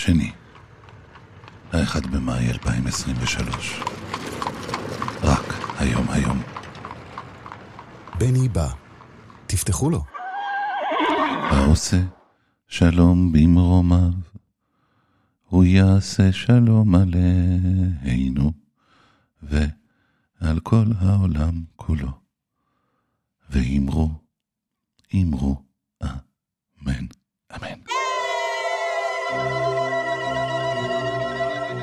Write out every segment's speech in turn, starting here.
שני, האחד במאי 2023. רק היום היום. בני בא. תפתחו לו. העושה שלום במרומיו, הוא יעשה שלום עלינו ועל כל העולם כולו. ואמרו, אמרו, אמן, אמן.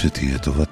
שתהיה טובתנו.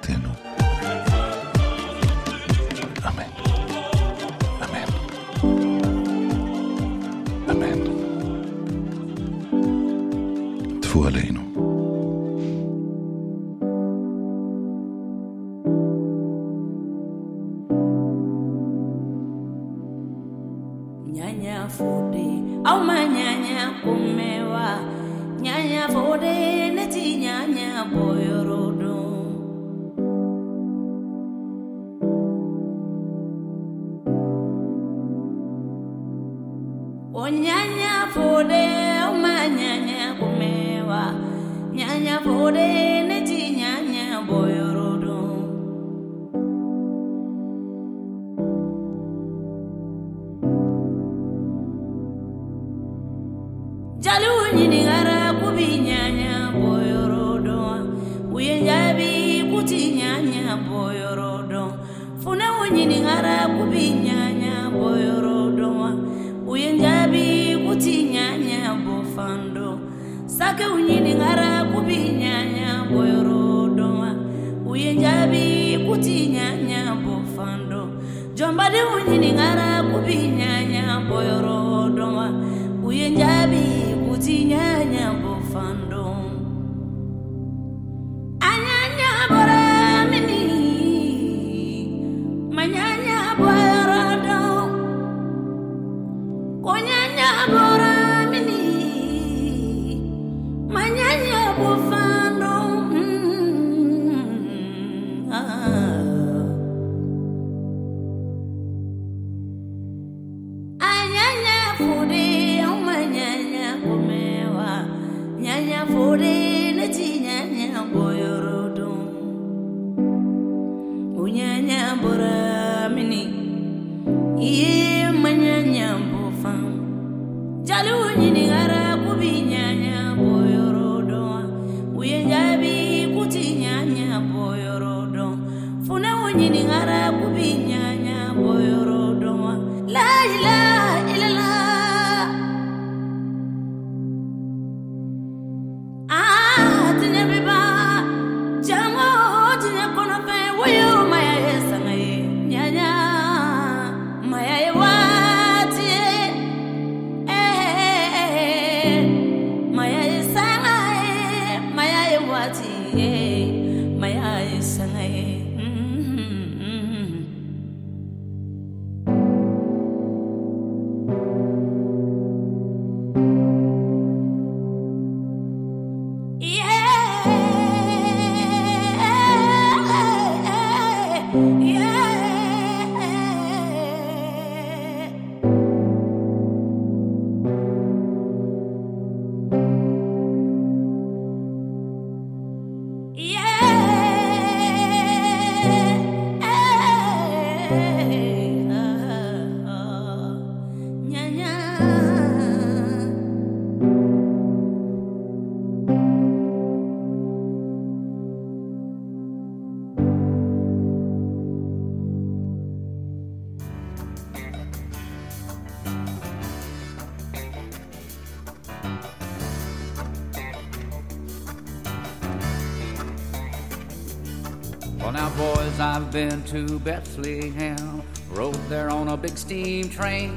To Bethlehem. Rode there on a big steam train.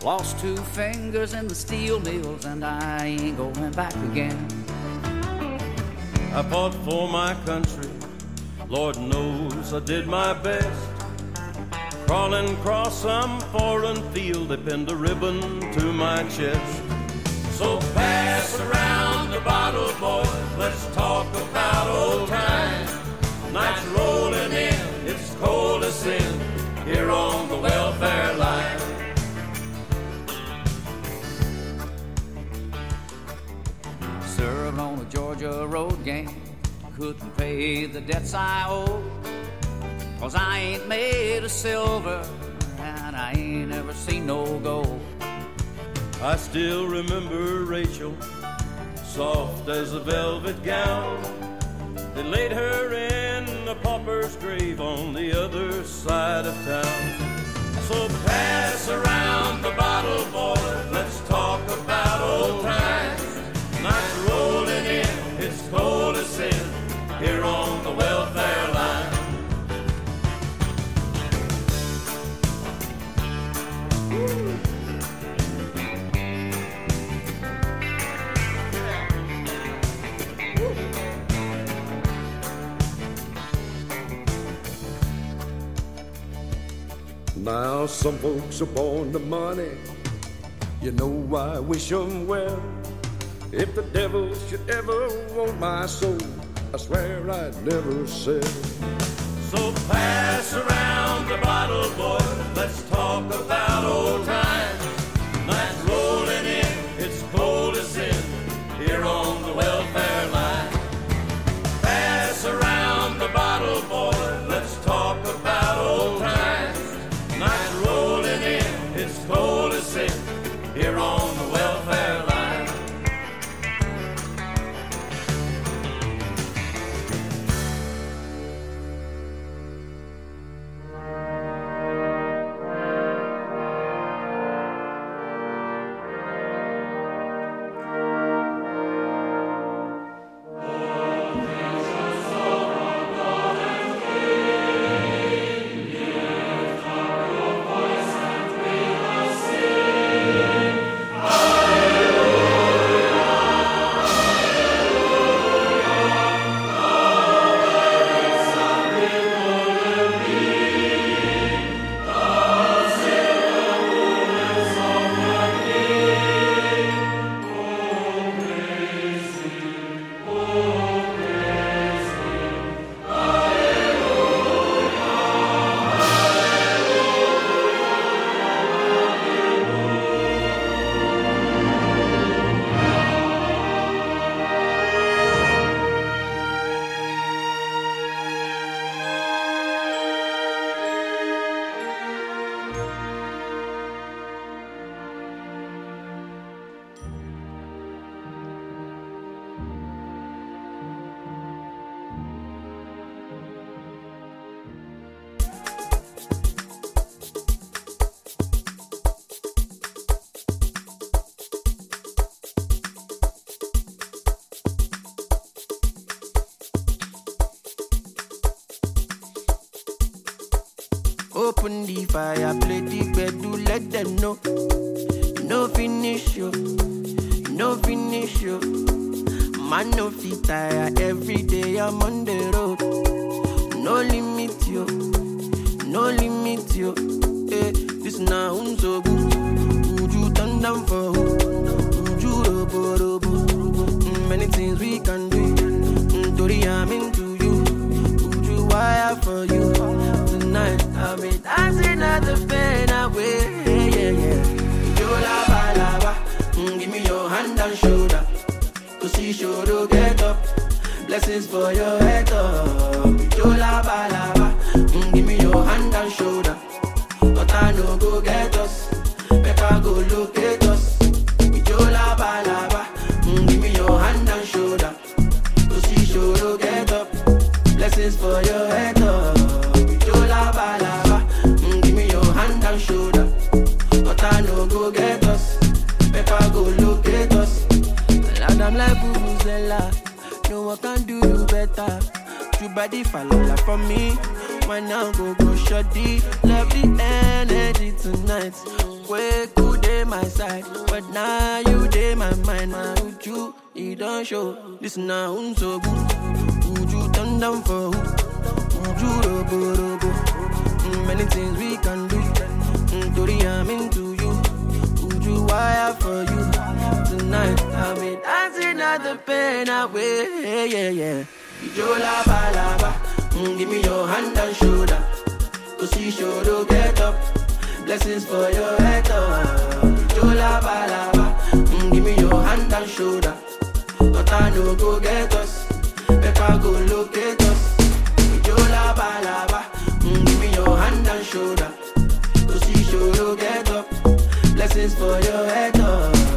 Lost two fingers in the steel mills, and I ain't going back again. I fought for my country. Lord knows I did my best. Crawling across some foreign field, they pinned a ribbon to my chest. So pass around the bottle, boys. Let's talk about old times. Nights rolling here on the welfare line. Served on a Georgia road gang, couldn't pay the debts I owed. Cause I ain't made of silver, and I ain't ever seen no gold. I still remember Rachel, soft as a velvet gown. They laid her in a pauper's grave on the other side of town. So pass around the bottle, boys. Let's talk about Now some folks are born to money. You know I wish 'em well. If the devil should ever want my soul, I swear I'd never sell. So pass around the bottle, boys. Let's talk about old times. we're on. Fire, play the bed, do let them know. No finish you, no finish you. Man, no fit tire, every day I'm on the road. No limit you, no limit you. Eh, this now unso good. Would you turn down for who? Would you robo robo? Mm, Many things we can do. Mm, Tori, I'm Mm, give me your hand and shoulder. Shoulder get up. Blessings for your head up. Lava, lava. Mm, give me your hand and shoulder. But I know go get us. The falala from me. Why now go go shoddy? Love the energy tonight. Wake good day my side, but now you day my mind. My uju, you don't show. This now unso good. Uju turn down for who? Uju robo robo. Mm, Many things we can do. Mm, I'm into you. Uju wire for you. Tonight I'll be dancing at the pain away. Yeah, yeah, balaba. Mm, give me your hand and shoulder. Cause you sure to get up. Blessings for your head up. Balaba. Mm, give me your hand and shoulder. But I know go get us. I go locate us. Balaba. Mm, give me your hand and shoulder. Cause you sure to get up. Blessings for your head up.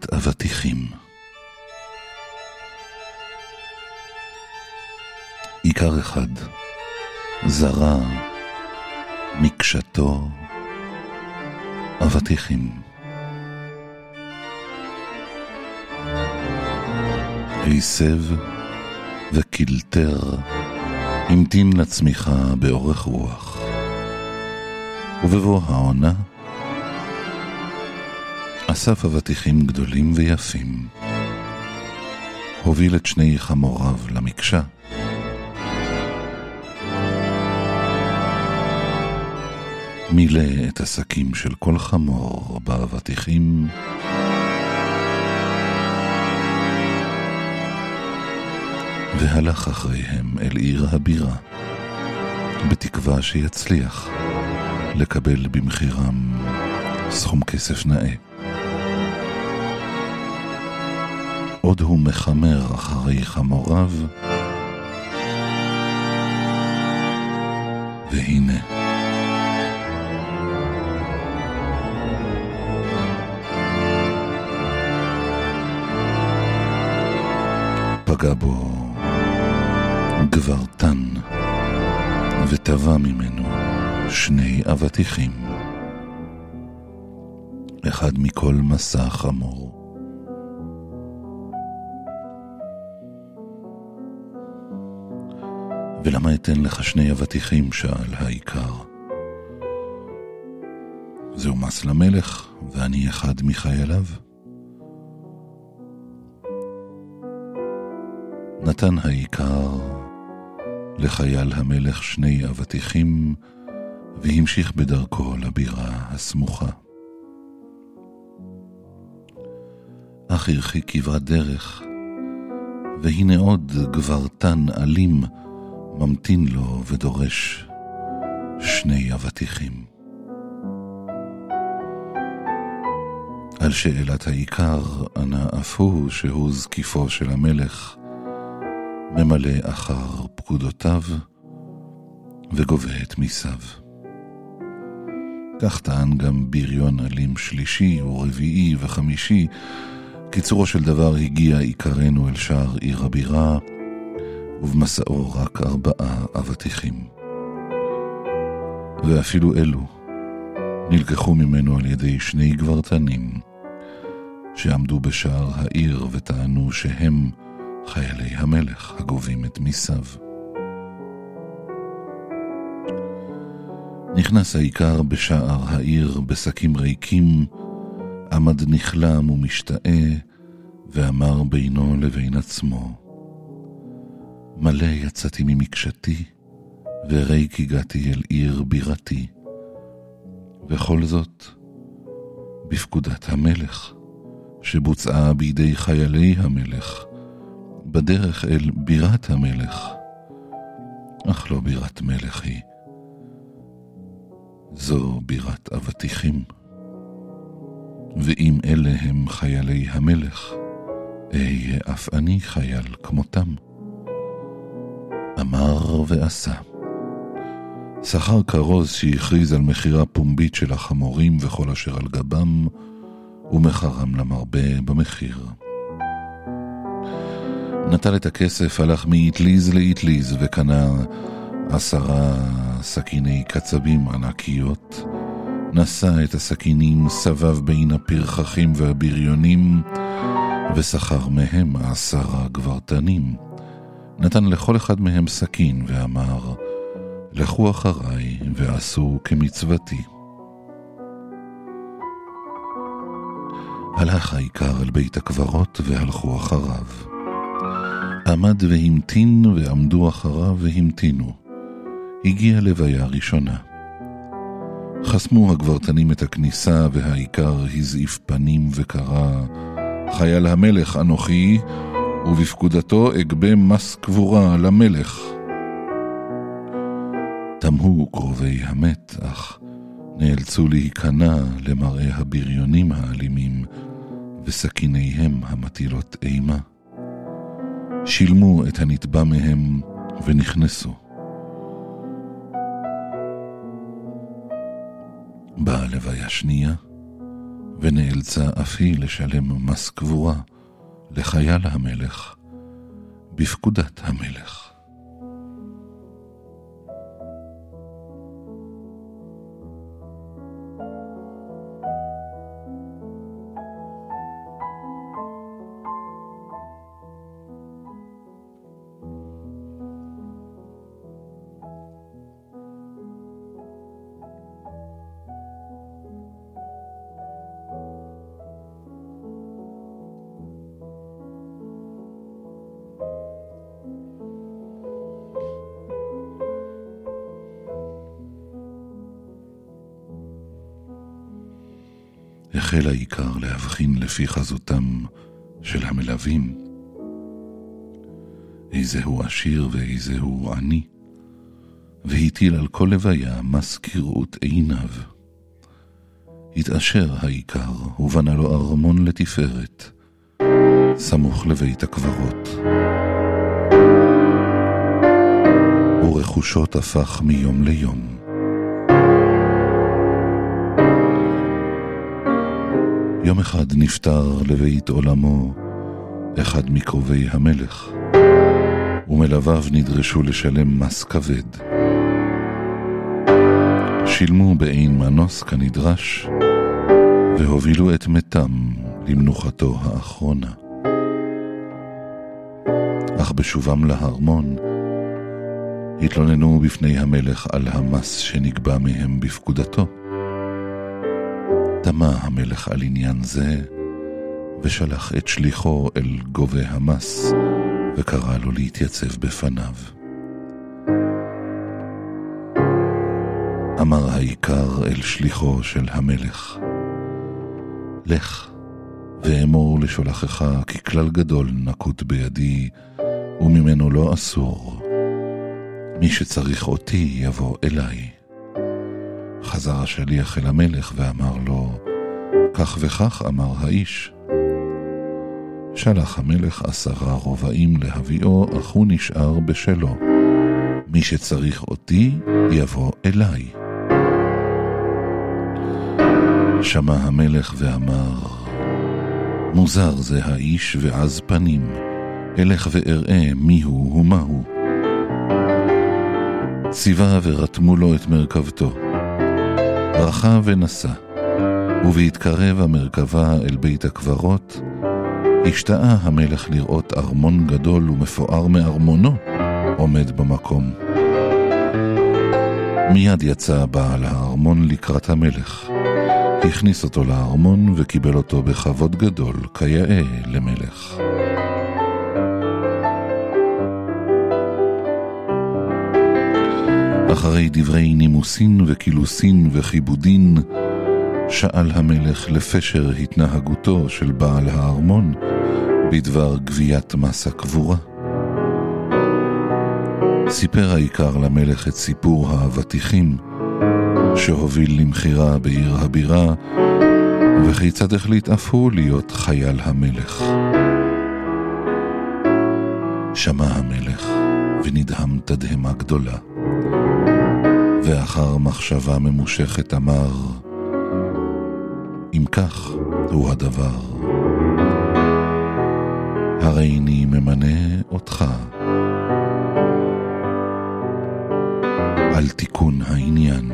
בירת אבטיחים. עיקר אחד, זרה, מקשתו, אבטיחים. הסב וקילטר, המתין לצמיחה באורך רוח. ובבוא העונה, אסף אבטיחים גדולים ויפים. הוביל את שני חמוריו למקשה. מילא את השקים של כל חמור באבטיחים, והלך אחריהם אל עיר הבירה, בתקווה שיצליח לקבל במחירם סכום כסף נאה. עוד הוא מחמר אחרי חמוריו, והנה. פגע בו גברתן, וטבע ממנו שני אבטיחים, אחד מכל מסע חמור. ולמה אתן לך שני אבטיחים? שאל האיכר. זהו מס למלך, ואני אחד מחייליו. נתן האיכר לחייל המלך שני אבטיחים, והמשיך בדרכו לבירה הסמוכה. אך הרחיק כברת דרך, והנה עוד גברתן אלים ממתין לו ודורש שני אבטיחים. על שאלת העיקר ענה אף הוא שהוא זקיפו של המלך, ממלא אחר פקודותיו וגובה את מיסיו. כך טען גם בריון אלים שלישי ורביעי וחמישי. קיצורו של דבר הגיע עיקרנו אל שער עיר הבירה, ובמסעו רק ארבעה אבטיחים. ואפילו אלו נלקחו ממנו על ידי שני גברתנים, שעמדו בשער העיר וטענו שהם חיילי המלך הגובים את מיסיו. נכנס האיכר בשער העיר בשקים ריקים, עמד נכלם ומשתאה, ואמר בינו לבין עצמו, מלא יצאתי ממקשתי, וריק הגעתי אל עיר בירתי. וכל זאת בפקודת המלך, שבוצעה בידי חיילי המלך, בדרך אל בירת המלך. אך לא בירת מלך היא. זו בירת אבטיחים. ואם אלה הם חיילי המלך, אהיה אף אני חייל כמותם. אמר ועשה. שכר כרוז שהכריז על מכירה פומבית של החמורים וכל אשר על גבם, ומכרם למרבה במחיר. נטל את הכסף, הלך מאטליז לאטליז וקנה עשרה סכיני קצבים ענקיות, נשא את הסכינים, סבב בין הפרחחים והבריונים, ושכר מהם עשרה גברתנים. נתן לכל אחד מהם סכין ואמר, לכו אחריי ועשו כמצוותי. הלך העיקר אל בית הקברות והלכו אחריו. עמד והמתין ועמדו אחריו והמתינו. הגיע לוויה ראשונה. חסמו הגברתנים את הכניסה והעיקר הזעיף פנים וקרא חייל המלך אנוכי ובפקודתו אגבה מס קבורה למלך. תמהו קרובי המת, אך נאלצו להיכנע למראה הבריונים האלימים וסכיניהם המטילות אימה. שילמו את הנתבע מהם ונכנסו. באה לוויה שנייה, ונאלצה אף היא לשלם מס קבורה לחייל המלך בפקודת המלך. החל העיקר להבחין לפי חזותם של המלווים. איזהו עשיר ואיזהו עני, והטיל על כל לוויה מס כראות עיניו. התעשר העיקר ובנה לו ארמון לתפארת, סמוך לבית הקברות. ורכושו טפח מיום ליום. יום אחד נפטר לבית עולמו אחד מקרובי המלך, ומלוויו נדרשו לשלם מס כבד. שילמו באין מנוס כנדרש, והובילו את מתם למנוחתו האחרונה. אך בשובם לארמון, התלוננו בפני המלך על המס שנגבה מהם בפקודתו. תמה המלך על עניין זה, ושלח את שליחו אל גובה המס, וקרא לו להתייצב בפניו. אמר העיקר אל שליחו של המלך, לך ואמור לשולחך כי כלל גדול נקוט בידי, וממנו לא אסור. מי שצריך אותי יבוא אליי. חזר השליח אל המלך ואמר לו, כך וכך אמר האיש. שלח המלך עשרה רובעים להביאו, אך הוא נשאר בשלו. מי שצריך אותי, יבוא אליי. שמע המלך ואמר, מוזר זה האיש ועז פנים, אלך ואראה מיהו ומהו. ציווה ורתמו לו את מרכבתו. רכב ונסע, ובהתקרב המרכבה אל בית הקברות, השתאה המלך לראות ארמון גדול ומפואר מארמונו עומד במקום. מיד יצא בעל הארמון לקראת המלך. הכניס אותו לארמון וקיבל אותו בכבוד גדול, כיאה למלך. אחרי דברי נימוסין וקילוסין וכיבודין, שאל המלך לפשר התנהגותו של בעל הארמון בדבר גביית מס הקבורה. סיפר העיקר למלך את סיפור האבטיחים שהוביל למכירה בעיר הבירה, וכיצד החליט אף הוא להיות חייל המלך. שמע המלך ונדהם תדהמה גדולה, ואחר מחשבה ממושכת אמר, אם כך הוא הדבר, הרי אני ממנה אותך על תיקון העניין.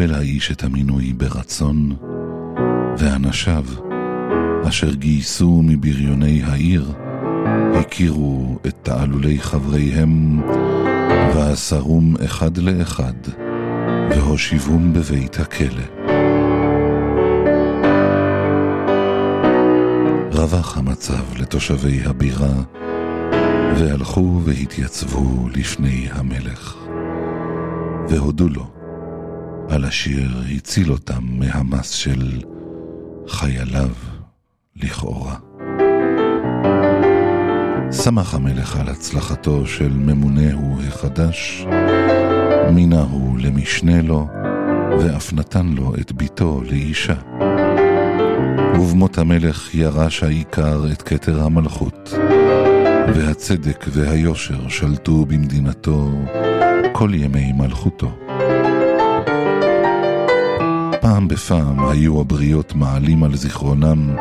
קיבל האיש את המינוי ברצון, ואנשיו, אשר גייסו מבריוני העיר, הכירו את תעלולי חבריהם, ואסרום אחד לאחד, והושיבום בבית הכלא. רווח המצב לתושבי הבירה, והלכו והתייצבו לפני המלך, והודו לו על אשר הציל אותם מהמס של חייליו לכאורה. שמח המלך על הצלחתו של ממונהו החדש, מינהו למשנה לו, ואף נתן לו את ביתו לאישה. ובמות המלך ירש העיקר את כתר המלכות, והצדק והיושר שלטו במדינתו כל ימי מלכותו. פעם בפעם היו הבריות מעלים על זיכרונם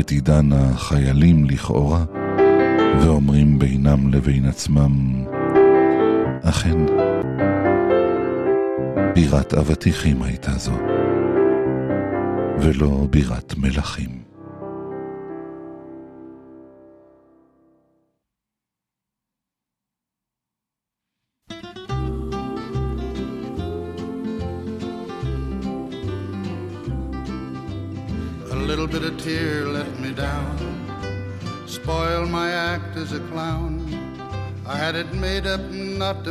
את עידן החיילים לכאורה, ואומרים בינם לבין עצמם, אכן, בירת אבטיחים הייתה זו, ולא בירת מלכים.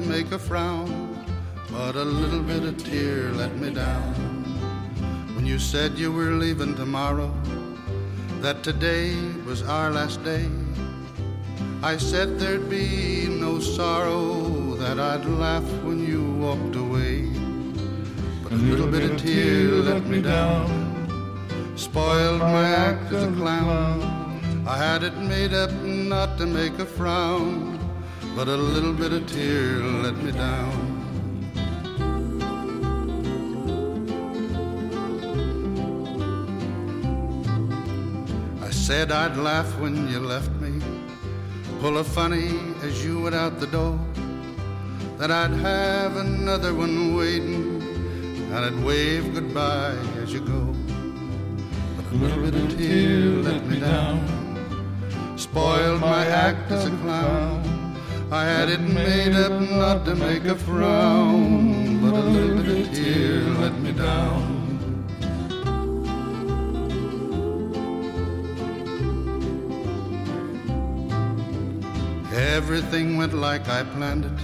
Make a frown, but a little bit of tear let me down. When you said you were leaving tomorrow, that today was our last day, I said there'd be no sorrow, that I'd laugh when you walked away. But a little bit of tear let me down spoiled my act as a clown. I had it made up not to make a frown, but a little bit of tear let me down. I said I'd laugh when you left me, pull a funny as you went out the door, that I'd have another one waiting, and I'd wave goodbye as you go. But a little bit of tear let me down. Spoiled my act as a clown. I had it made up not to make a frown, but a little bit of tear let me down. Everything went like I planned it,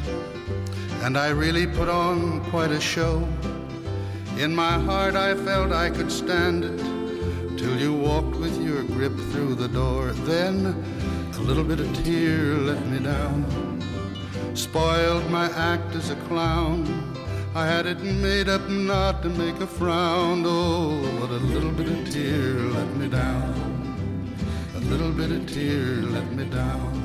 and I really put on quite a show. In my heart, I felt I could stand it till you walked with your grip through the door. Then a little bit of tear let me down spoiled my act as a clown. I had it made up not to make a frown. Oh, but a little bit of tear let me down. A little bit of tear let me down.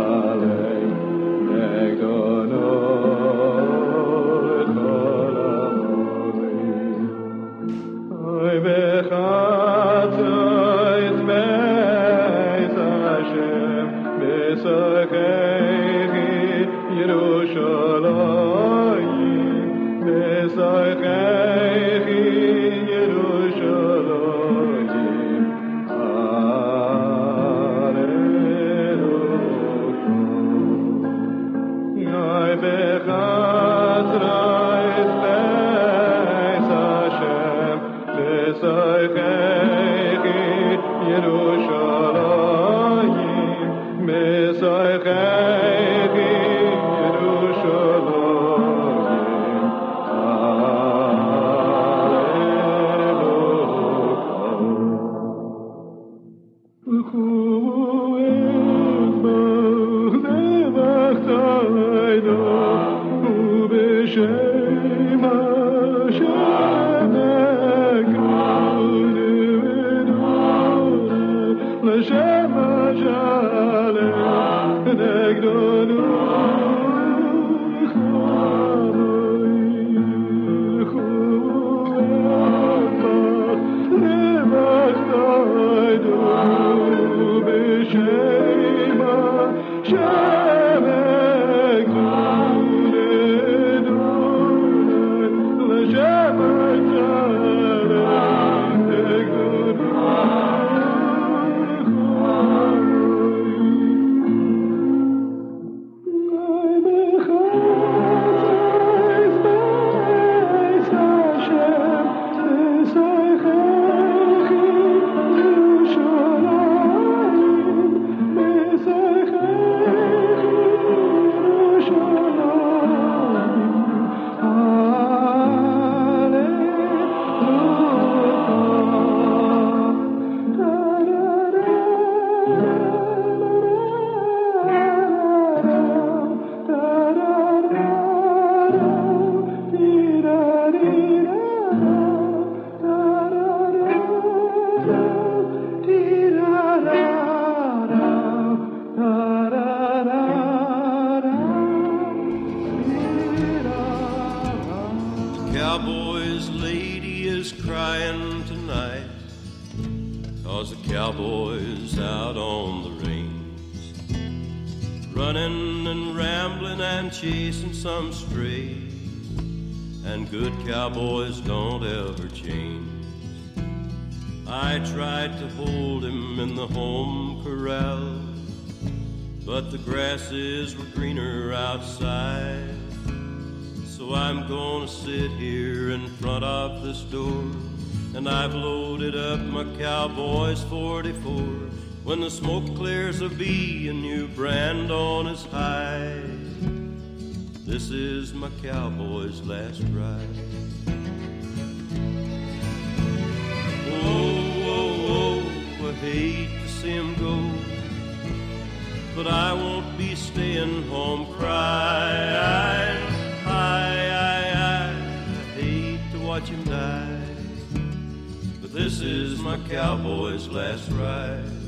is my cowboy's last ride.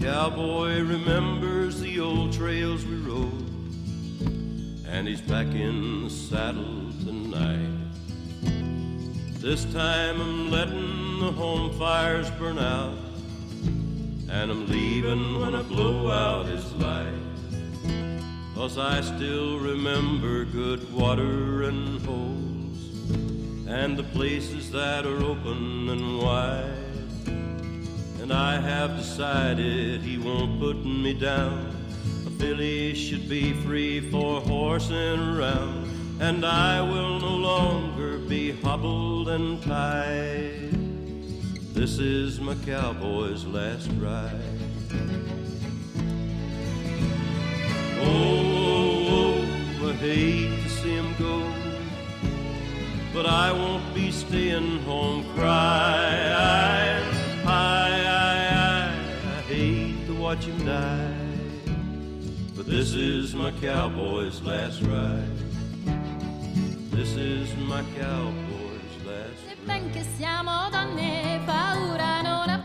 cowboy remembers the old trails we rode, and he's back in the saddle tonight. This time I'm letting the home fires burn out, and I'm leaving when I blow out his light. Cause I still remember good water and holes, and the places that are open and wide. And I have decided he won't put me down. A filly should be free for horsing around, and I will no longer be hobbled and tied. This is my cowboy's last ride. Oh, oh, oh, oh I hate but I won't be staying home crying. I, I, I hate to watch him die, but this is my cowboy's last ride. This is my cowboy's last Se ben che siamo donne, paura non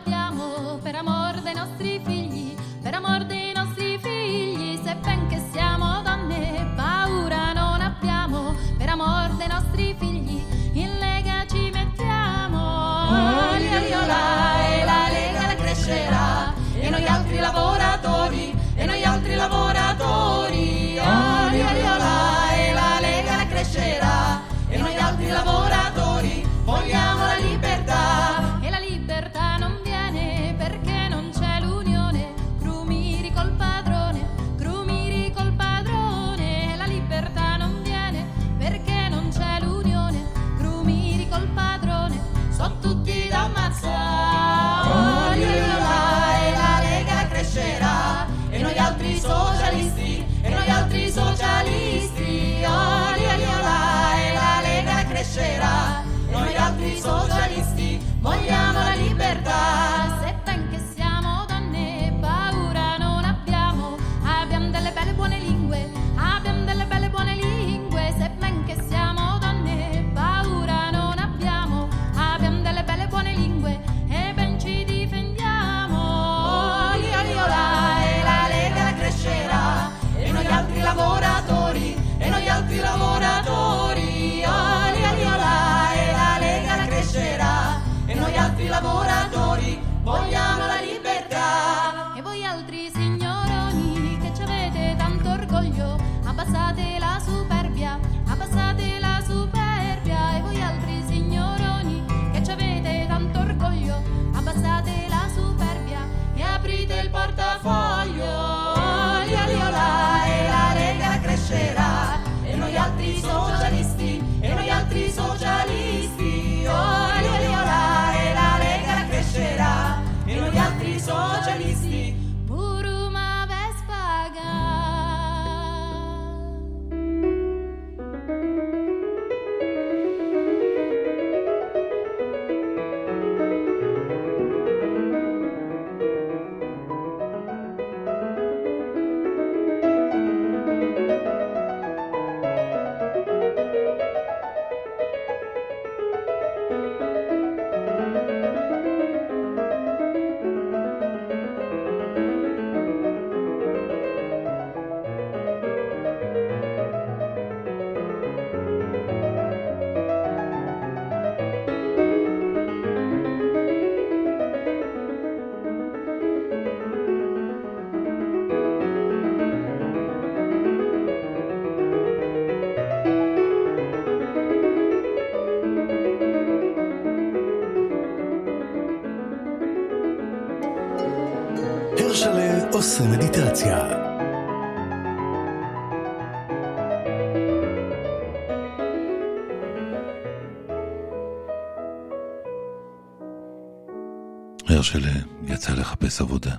עבודה.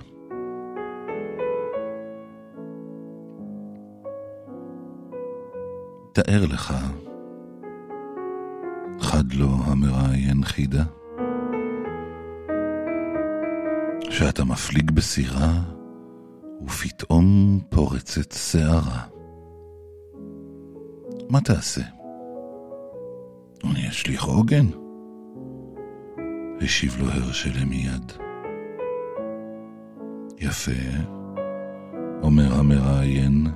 תאר לך, חד לו המראיין חידה, שאתה מפליג בסירה ופתאום פורצת שערה. מה תעשה? אני אשליך עוגן? השיב לו הרשלה מיד. יפה, אומר המראיין.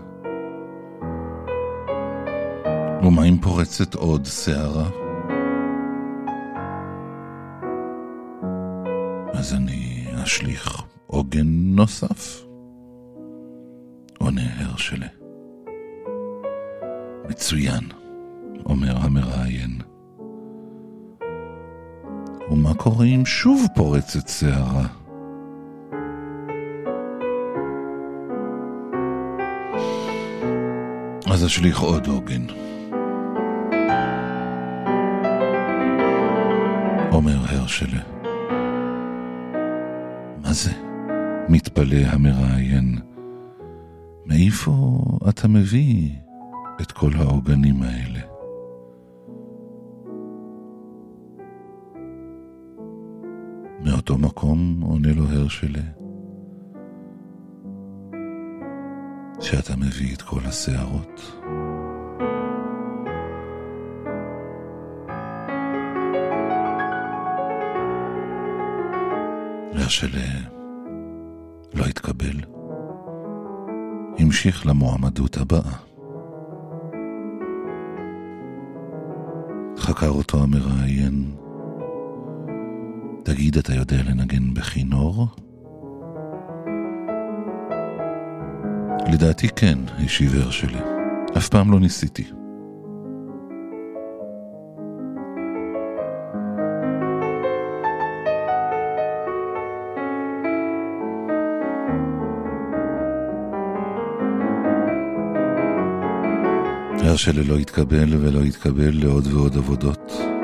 ומה אם פורצת עוד שערה? אז אני אשליך עוגן נוסף. עונה הרשלה. מצוין, אומר המראיין. ומה קורה אם שוב פורצת שערה? אז אשליך עוד עוגן. אומר הרשלה. מה זה? מתפלא המראיין. מאיפה אתה מביא את כל העוגנים האלה? מאותו מקום עונה לו הרשלה, שאתה מביא את כל השערות. הרשלה לא התקבל. המשיך למועמדות הבאה. חקר אותו המראיין. תגיד, אתה יודע לנגן בכינור? לדעתי כן, השיב הרשלי. אף פעם לא ניסיתי. הרשלה לא התקבל ולא התקבל לעוד ועוד עבודות.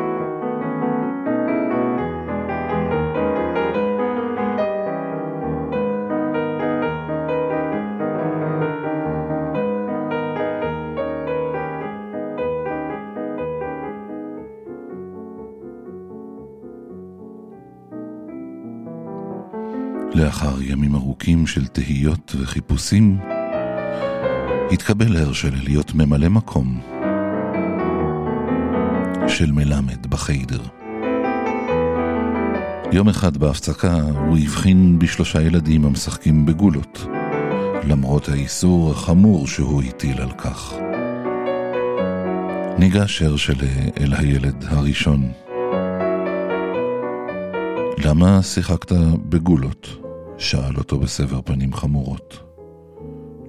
לאחר ימים ארוכים של תהיות וחיפושים, התקבל הרשל להיות ממלא מקום של מלמד בחיידר. יום אחד בהפסקה הוא הבחין בשלושה ילדים המשחקים בגולות, למרות האיסור החמור שהוא הטיל על כך. ניגש הרשל אל הילד הראשון. למה שיחקת בגולות? שאל אותו בסבר פנים חמורות.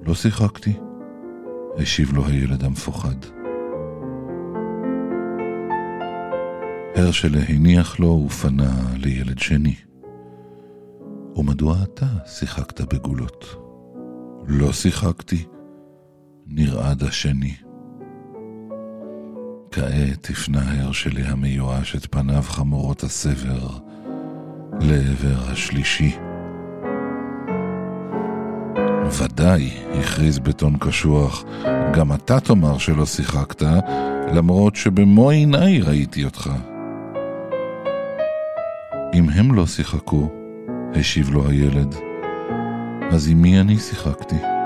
לא שיחקתי, השיב לו הילד המפוחד. הרשלה הניח לו ופנה לילד שני. ומדוע אתה שיחקת בגולות? לא שיחקתי, נרעד השני. כעת הפנה הרשלה המיואש את פניו חמורות הסבר לעבר השלישי. ודאי, הכריז בטון קשוח, גם אתה תאמר שלא שיחקת, למרות שבמו עיניי ראיתי אותך. אם הם לא שיחקו, השיב לו הילד, אז עם מי אני שיחקתי?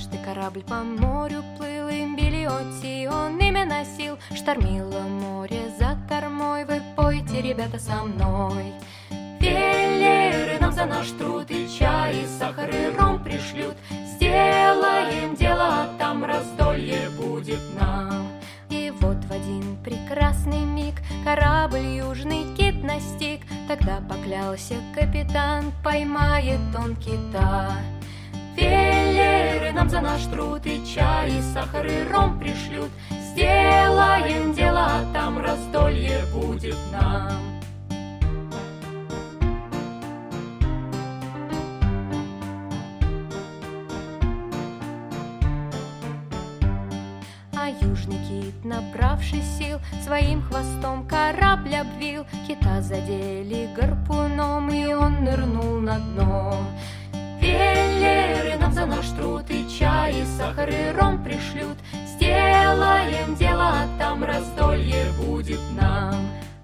Однажды корабль по морю плыл, и Билиотти он имя носил. Штормило море за кормой, вы пойте, ребята, со мной. Велеры нам за наш труд и чай, и сахар, и ром пришлют. Сделаем дело, а там раздолье будет нам. И вот в один прекрасный миг корабль южный кит настиг. Тогда поклялся капитан, поймает он кита. Велеры нам за наш труд и чай, и сахар, и ром пришлют. Сделаем дело, а там раздолье будет нам. А южный кит, набравший сил, своим хвостом корабль обвил. Кита задели гарпуном, и он нырнул на дно. Велеры нам за наш труд и чай, и сахар, и ром пришлют. Сделаем дело, а там раздолье будет нам.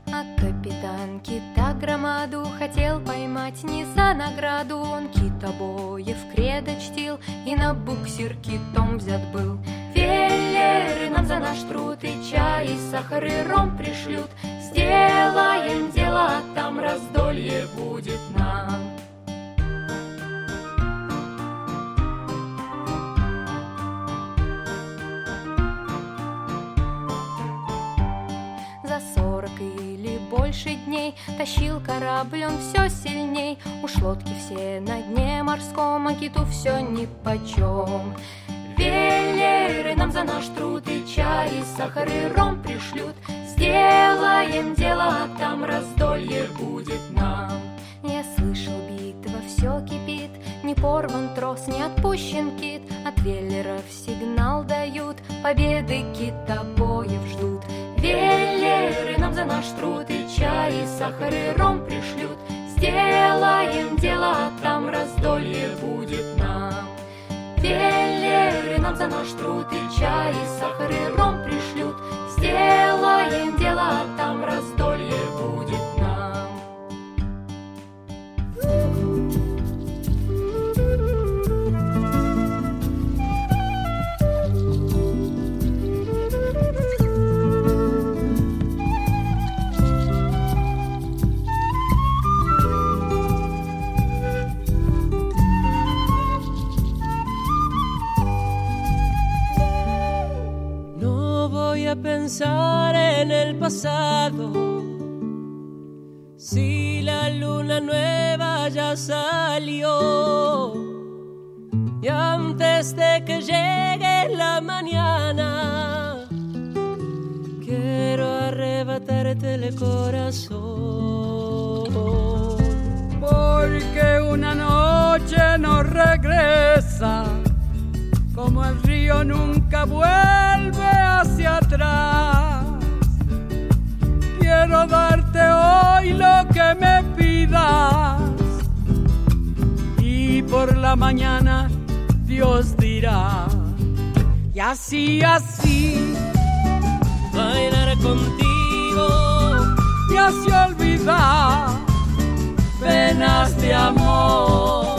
А капитан кита громаду хотел поймать не за награду. Он китобоев кредо чтил и на буксир китом взят был. Велеры нам за наш труд и чай, и сахар, и ром пришлют. Сделаем дело, а там раздолье будет нам. Больше дней Тащил корабль он все сильней. Уж лодки все на дне морском А киту все нипочем Велеры нам за наш труд и чай И сахар и ром пришлют. Сделаем дело, а там раздолье будет нам. Я слышал, битва все кипит Не порван трос, не отпущен кит. От веллеров сигнал дают Победы китобоев ждут Веллеры нам за наш труд И чай, и сахар, и ром пришлют. Сделаем дело, а там раздолье будет нам. Веллеры нам за наш труд И чай, и сахар, и ром пришлют. Сделаем дело, а там раздолье pensar en el pasado. Si la luna nueva ya salió. Y antes de que llegue la mañana, quiero arrebatarte el corazón. Porque una noche no regresa, como el río nunca vuelve hacia atrás. Quiero darte hoy lo que me pidas y por la mañana Dios dirá. Y así, así, Bailar contigo te hace olvidar penas de amor.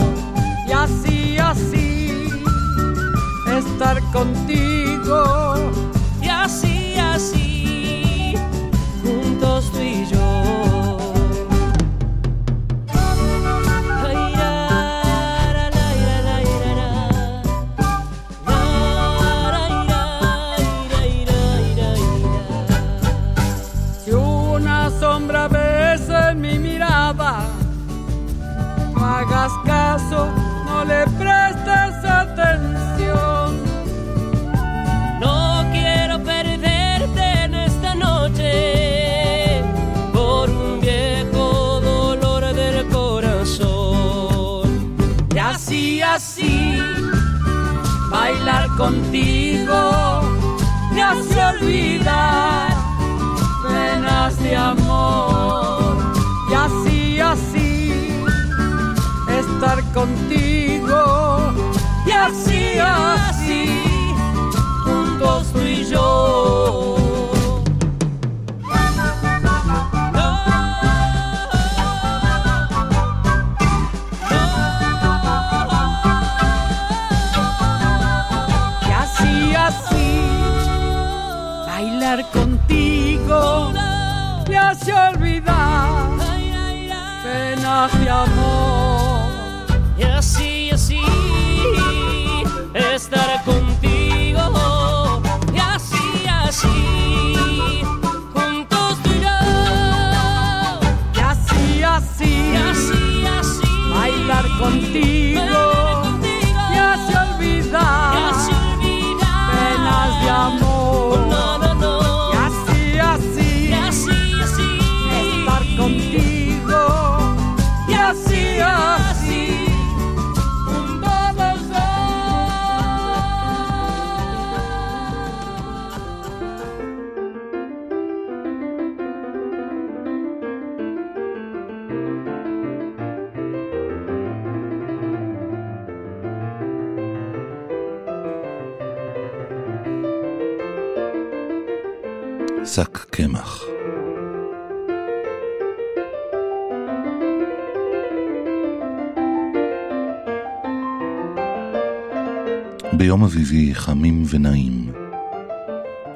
ביום אביבי חמים ונעים,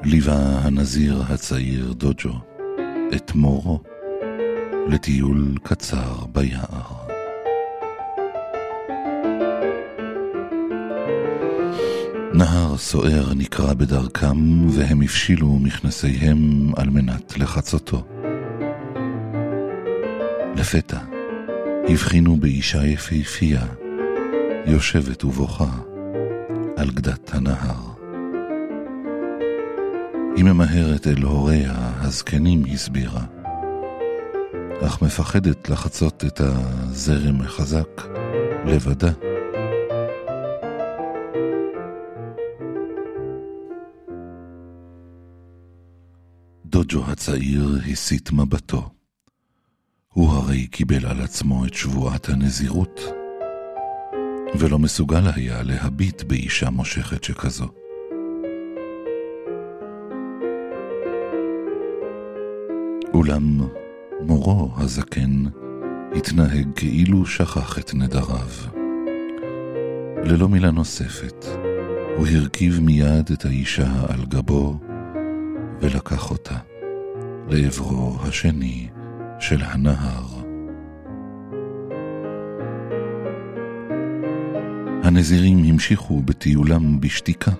ליווה הנזיר הצעיר דוג'ו את מורו לטיול קצר ביער. נהר סוער נקרע בדרכם, והם הפשילו מכנסיהם על מנת לחצותו. לפתע הבחינו באישה יפהפייה, יושבת ובוכה על גדת הנהר. היא ממהרת אל הוריה, הזקנים הסבירה, אך מפחדת לחצות את הזרם החזק לבדה. דוג'ו הצעיר הסיט מבטו. הוא הרי קיבל על עצמו את שבועת הנזירות. ולא מסוגל היה להביט באישה מושכת שכזו. אולם מורו הזקן התנהג כאילו שכח את נדריו. ללא מילה נוספת, הוא הרכיב מיד את האישה על גבו ולקח אותה לעברו השני של הנהר. הנזירים המשיכו בטיולם בשתיקה.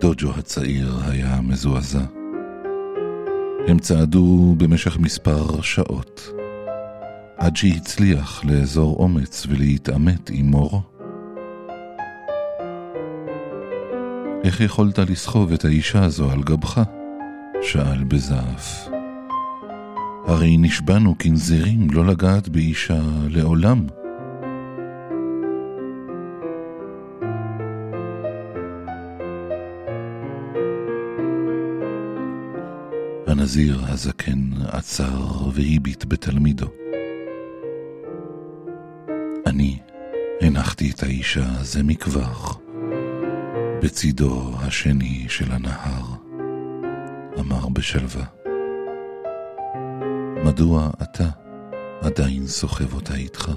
דוג'ו הצעיר היה מזועזע. הם צעדו במשך מספר שעות, עד שהצליח לאזור אומץ ולהתעמת עם מורו. איך יכולת לסחוב את האישה הזו על גבך? שאל בזעף. הרי נשבענו כנזירים לא לגעת באישה לעולם. הנזיר הזקן עצר והביט בתלמידו. אני הנחתי את האישה זה מכבר. בצידו השני של הנהר, אמר בשלווה. מדוע אתה עדיין סוחב אותה איתך?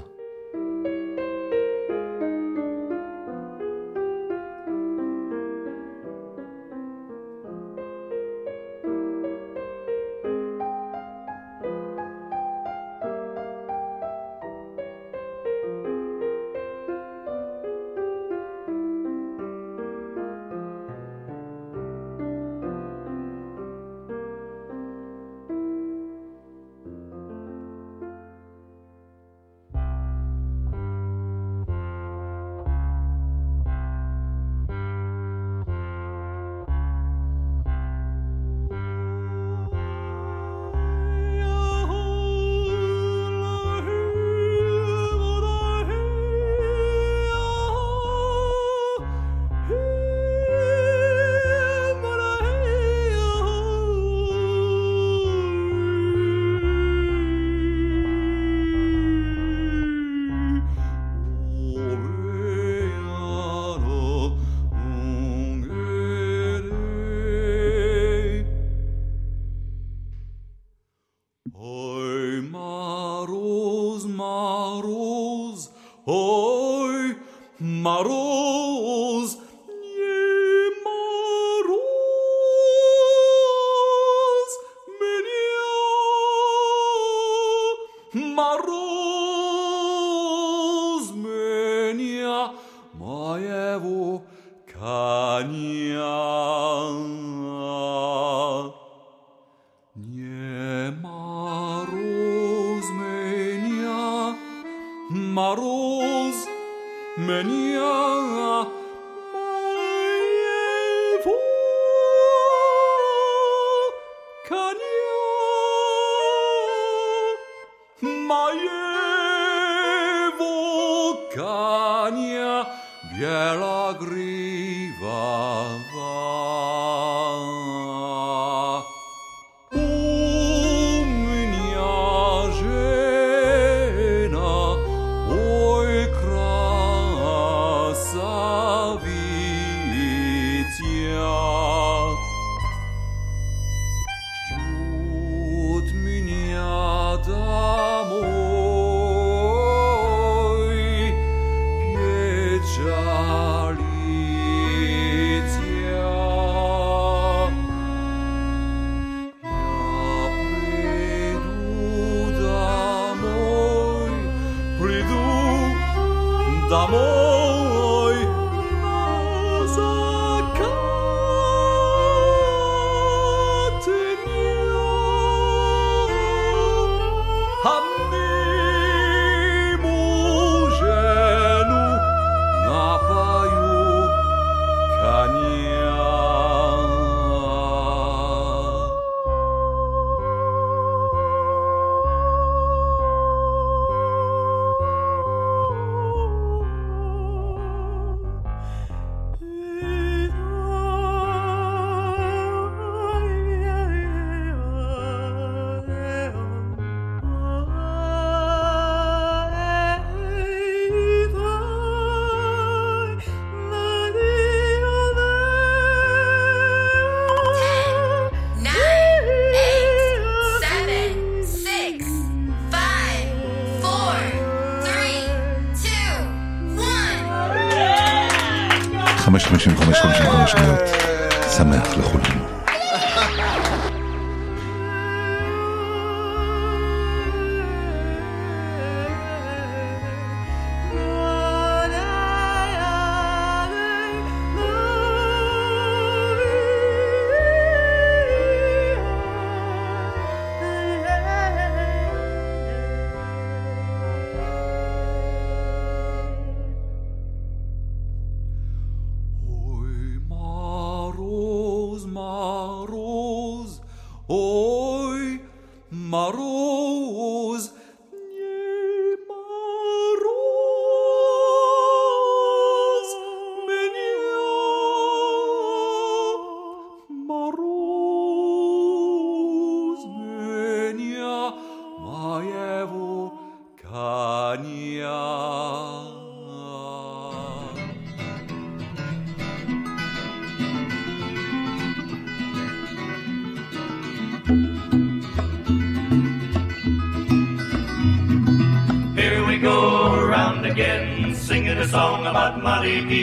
Molly B.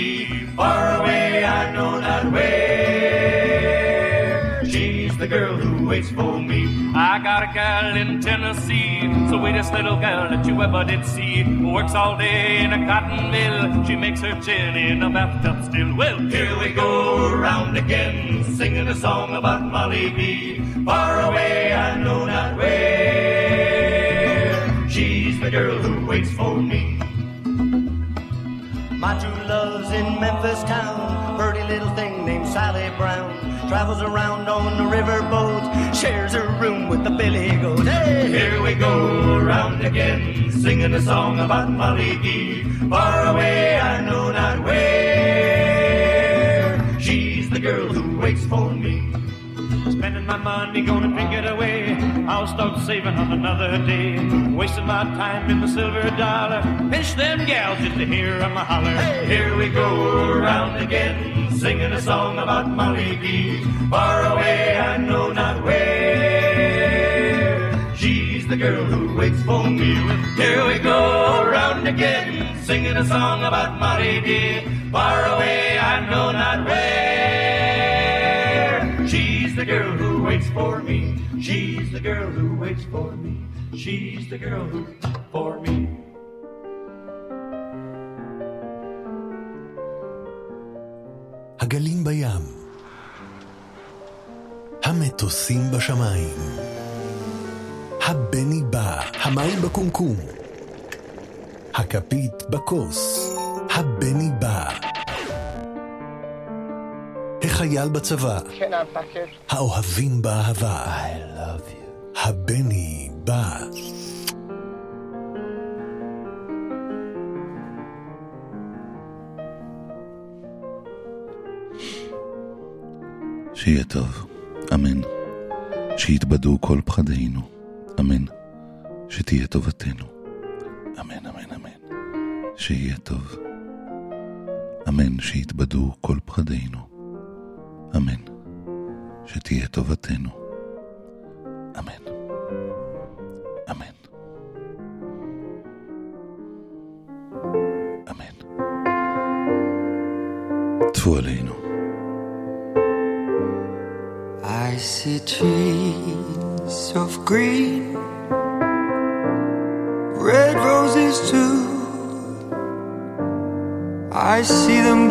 Far away, I know not where. She's the girl who waits for me. I got a gal in Tennessee, the sweetest little girl that you ever did see. Works all day in a cotton mill. She makes her chin in a bathtub still. Well, Here we go around again, singing a song about Molly B. Far away, I know My true love's in Memphis town. Pretty little thing named Sally Brown. Travels around on the riverboat. Shares her room with the Billy Goat. Hey! Here we go around again, singing a song about Molly B. Far away, I know not where. She's the girl who waits for me. spending my money, gonna pick it away. I'll start saving on another day. Wasting my time in the silver dollar. Pinch them gals just to hear 'em a holler. Here we go around again, singing a song about Molly B. Far away, I know not where. She's the girl who waits for me. Here we go around again, singing a song about Molly B. Far away, I know not where. She's the girl who waits for me. She's the girl who waits for me. She's the girl who for me. הגלים בים, המטוסים בשמיים, הבני בא, המים בקומקום, הכפית בכוס, הבני בא, החייל בצבא, האוהבים באהבה, הבני בא. שיהיה טוב, אמן. שיתבדו כל פחדינו, אמן. שתהיה טובתנו, אמן, אמן, אמן. שיהיה טוב, אמן. שיתבדו כל פחדינו, אמן. שתהיה טובתנו, אמן. אמן. אמן. טפו עלינו. I see trees of green, red roses too. I see them